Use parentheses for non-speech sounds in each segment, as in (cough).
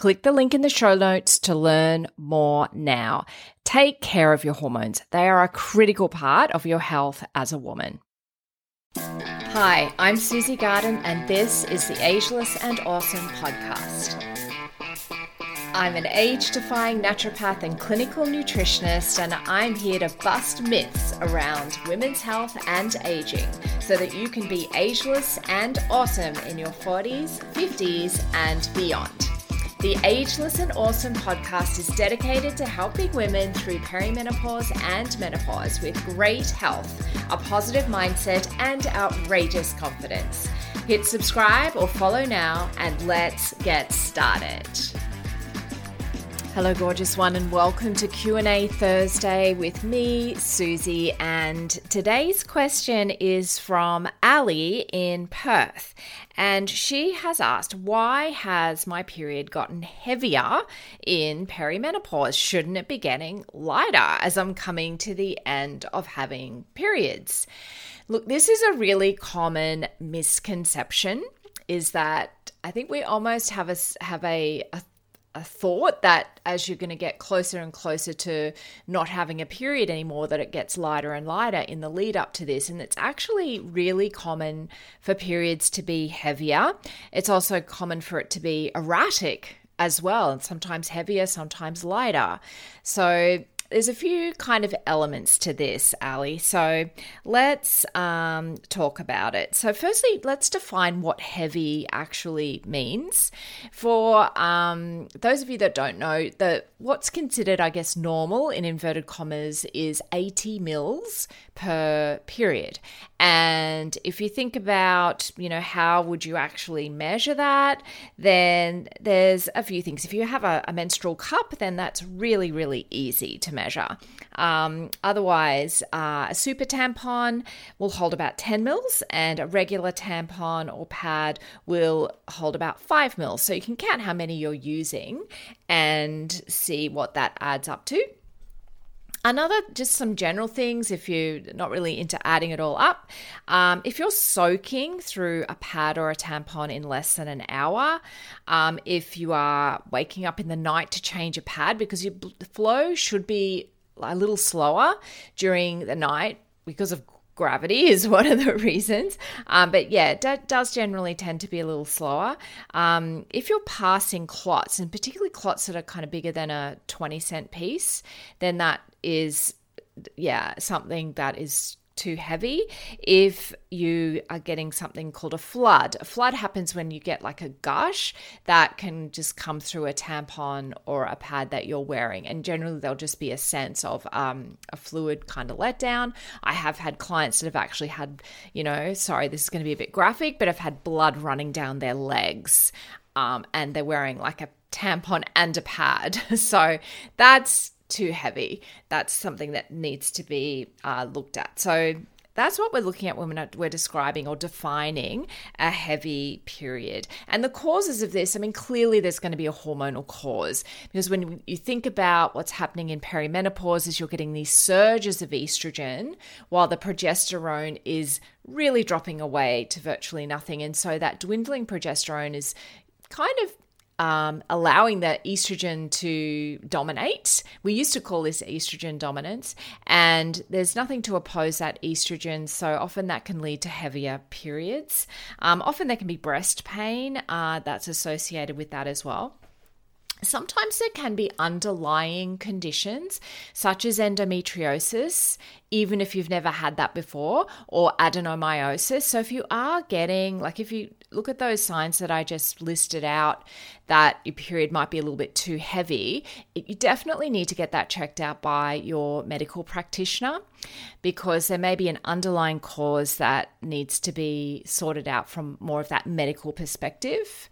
Click the link in the show notes to learn more now. Take care of your hormones, they are a critical part of your health as a woman. Hi, I'm Susie Garden, and this is the Ageless and Awesome podcast. I'm an age defying naturopath and clinical nutritionist, and I'm here to bust myths around women's health and aging so that you can be ageless and awesome in your 40s, 50s, and beyond. The Ageless and Awesome podcast is dedicated to helping women through perimenopause and menopause with great health, a positive mindset, and outrageous confidence. Hit subscribe or follow now, and let's get started. Hello, gorgeous one, and welcome to Q&A Thursday with me, Susie. And today's question is from Ali in Perth. And she has asked, why has my period gotten heavier in perimenopause? Shouldn't it be getting lighter as I'm coming to the end of having periods? Look, this is a really common misconception is that I think we almost have a have a, a a thought that as you're going to get closer and closer to not having a period anymore that it gets lighter and lighter in the lead up to this. And it's actually really common for periods to be heavier. It's also common for it to be erratic as well and sometimes heavier sometimes lighter. So there's a few kind of elements to this, Ali. So let's um, talk about it. So, firstly, let's define what heavy actually means. For um, those of you that don't know, the what's considered, I guess, normal in inverted commas is 80 mils per period. And if you think about, you know, how would you actually measure that, then there's a few things. If you have a, a menstrual cup, then that's really, really easy to measure. Um, otherwise, uh, a super tampon will hold about 10 mils, and a regular tampon or pad will hold about 5 mils. So you can count how many you're using and see what that adds up to. Another, just some general things if you're not really into adding it all up. Um, if you're soaking through a pad or a tampon in less than an hour, um, if you are waking up in the night to change a pad, because your flow should be a little slower during the night because of gravity (laughs) is one of the reasons. Um, but yeah, it does generally tend to be a little slower. Um, if you're passing clots, and particularly clots that are kind of bigger than a 20 cent piece, then that is, yeah, something that is too heavy. If you are getting something called a flood, a flood happens when you get like a gush that can just come through a tampon or a pad that you're wearing. And generally, there'll just be a sense of um, a fluid kind of letdown. I have had clients that have actually had, you know, sorry, this is going to be a bit graphic, but I've had blood running down their legs. Um, and they're wearing like a tampon and a pad. (laughs) So that's too heavy. That's something that needs to be uh, looked at. So that's what we're looking at when we're describing or defining a heavy period. And the causes of this, I mean, clearly there's going to be a hormonal cause because when you think about what's happening in perimenopause is you're getting these surges of estrogen while the progesterone is really dropping away to virtually nothing. And so that dwindling progesterone is kind of um, allowing the estrogen to dominate. We used to call this estrogen dominance, and there's nothing to oppose that estrogen. So often that can lead to heavier periods. Um, often there can be breast pain uh, that's associated with that as well. Sometimes there can be underlying conditions such as endometriosis, even if you've never had that before, or adenomyosis. So, if you are getting, like, if you look at those signs that I just listed out, that your period might be a little bit too heavy, you definitely need to get that checked out by your medical practitioner because there may be an underlying cause that needs to be sorted out from more of that medical perspective.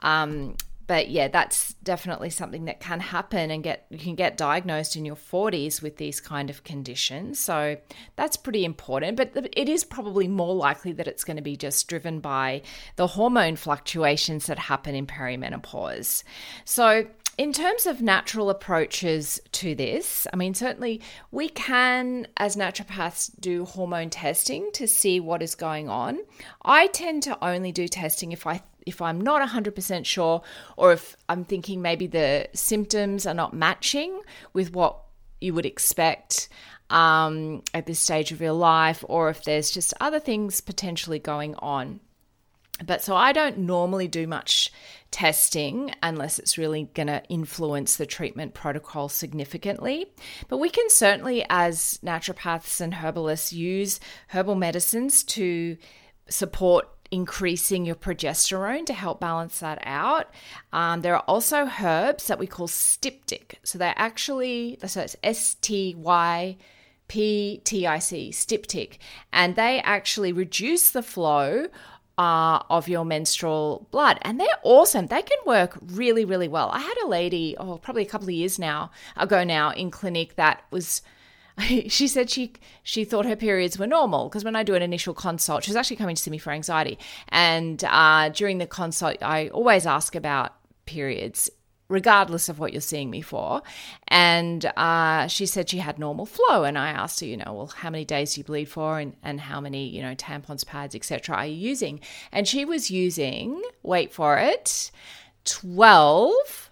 Um, but yeah, that's definitely something that can happen and get you can get diagnosed in your 40s with these kind of conditions. So that's pretty important, but it is probably more likely that it's going to be just driven by the hormone fluctuations that happen in perimenopause. So in terms of natural approaches to this, I mean, certainly we can, as naturopaths, do hormone testing to see what is going on. I tend to only do testing if I if I'm not 100% sure, or if I'm thinking maybe the symptoms are not matching with what you would expect um, at this stage of your life, or if there's just other things potentially going on. But so I don't normally do much testing unless it's really going to influence the treatment protocol significantly. But we can certainly, as naturopaths and herbalists, use herbal medicines to support increasing your progesterone to help balance that out. Um, there are also herbs that we call styptic. So they're actually, so it's S T Y P T I C, styptic, and they actually reduce the flow uh, of your menstrual blood. And they're awesome. They can work really, really well. I had a lady, oh, probably a couple of years now ago now in clinic that was (laughs) she said she she thought her periods were normal because when I do an initial consult, she was actually coming to see me for anxiety, and uh, during the consult, I always ask about periods regardless of what you're seeing me for. And uh, she said she had normal flow. And I asked her, you know, well, how many days do you bleed for and, and how many, you know, tampons, pads, etc. are you using? And she was using, wait for it, 12,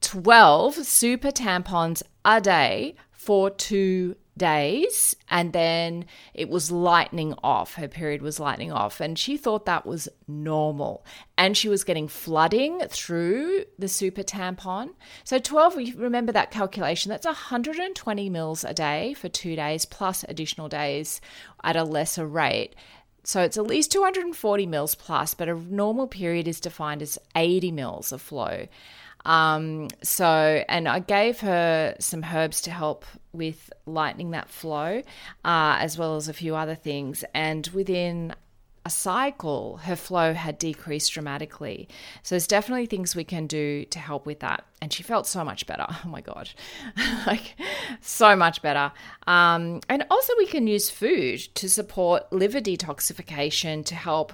12 super tampons a day for two days and then it was lightening off. Her period was lightening off, and she thought that was normal. And she was getting flooding through the super tampon. So, 12, we remember that calculation, that's 120 mils a day for two days plus additional days at a lesser rate. So it's at least 240 mils plus, but a normal period is defined as 80 mils of flow. Um, so, and I gave her some herbs to help with lightening that flow, uh, as well as a few other things. And within a cycle, her flow had decreased dramatically. So there's definitely things we can do to help with that. And she felt so much better. (laughs) Oh my God. (laughs) like, so much better. Um, and also, we can use food to support liver detoxification to help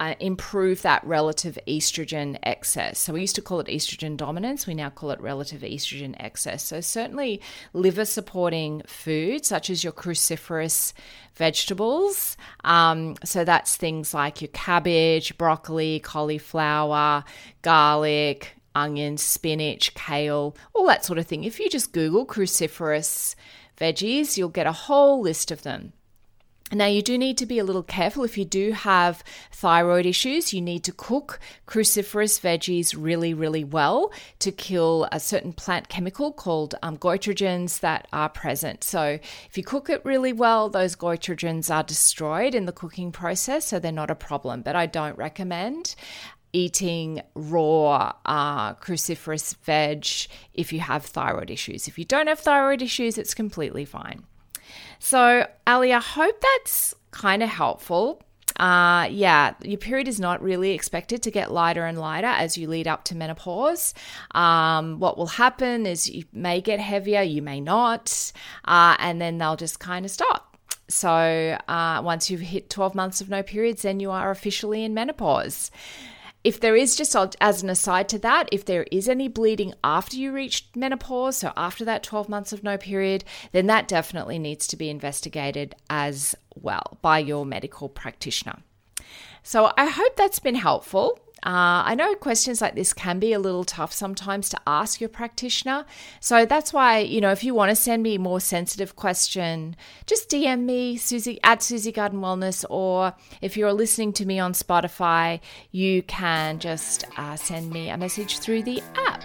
uh, improve that relative estrogen excess. So we used to call it estrogen dominance. We now call it relative estrogen excess. So certainly liver supporting foods such as your cruciferous vegetables. Um, so that's things like your cabbage, broccoli, cauliflower, garlic, onions, spinach, kale, all that sort of thing. If you just Google cruciferous veggies, you'll get a whole list of them. Now, you do need to be a little careful if you do have thyroid issues. You need to cook cruciferous veggies really, really well to kill a certain plant chemical called um, goitrogens that are present. So, if you cook it really well, those goitrogens are destroyed in the cooking process, so they're not a problem. But I don't recommend eating raw uh, cruciferous veg if you have thyroid issues. If you don't have thyroid issues, it's completely fine. So, Ali, I hope that's kind of helpful. Uh, yeah, your period is not really expected to get lighter and lighter as you lead up to menopause. Um, what will happen is you may get heavier, you may not, uh, and then they'll just kind of stop. So uh, once you've hit 12 months of no periods, then you are officially in menopause. If there is just as an aside to that, if there is any bleeding after you reach menopause, so after that 12 months of no period, then that definitely needs to be investigated as well by your medical practitioner. So I hope that's been helpful. Uh, I know questions like this can be a little tough sometimes to ask your practitioner. So that's why, you know, if you want to send me a more sensitive question, just DM me, Susie at Susie Garden Wellness, or if you're listening to me on Spotify, you can just uh, send me a message through the app.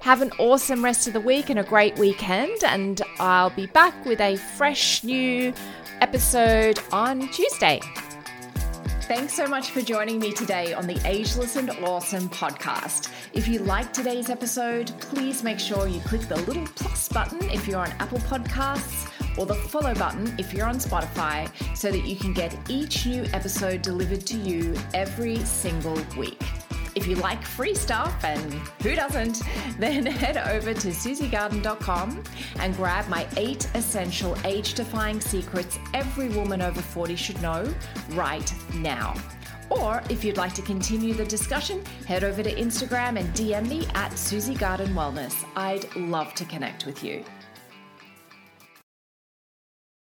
Have an awesome rest of the week and a great weekend, and I'll be back with a fresh new episode on Tuesday. Thanks so much for joining me today on the Ageless and Awesome podcast. If you liked today's episode, please make sure you click the little plus button if you're on Apple Podcasts or the follow button if you're on Spotify so that you can get each new episode delivered to you every single week. If you like free stuff, and who doesn't, (laughs) then head over to susiegarden.com and grab my eight essential age defying secrets every woman over 40 should know right now. Or if you'd like to continue the discussion, head over to Instagram and DM me at Susie Garden Wellness. I'd love to connect with you.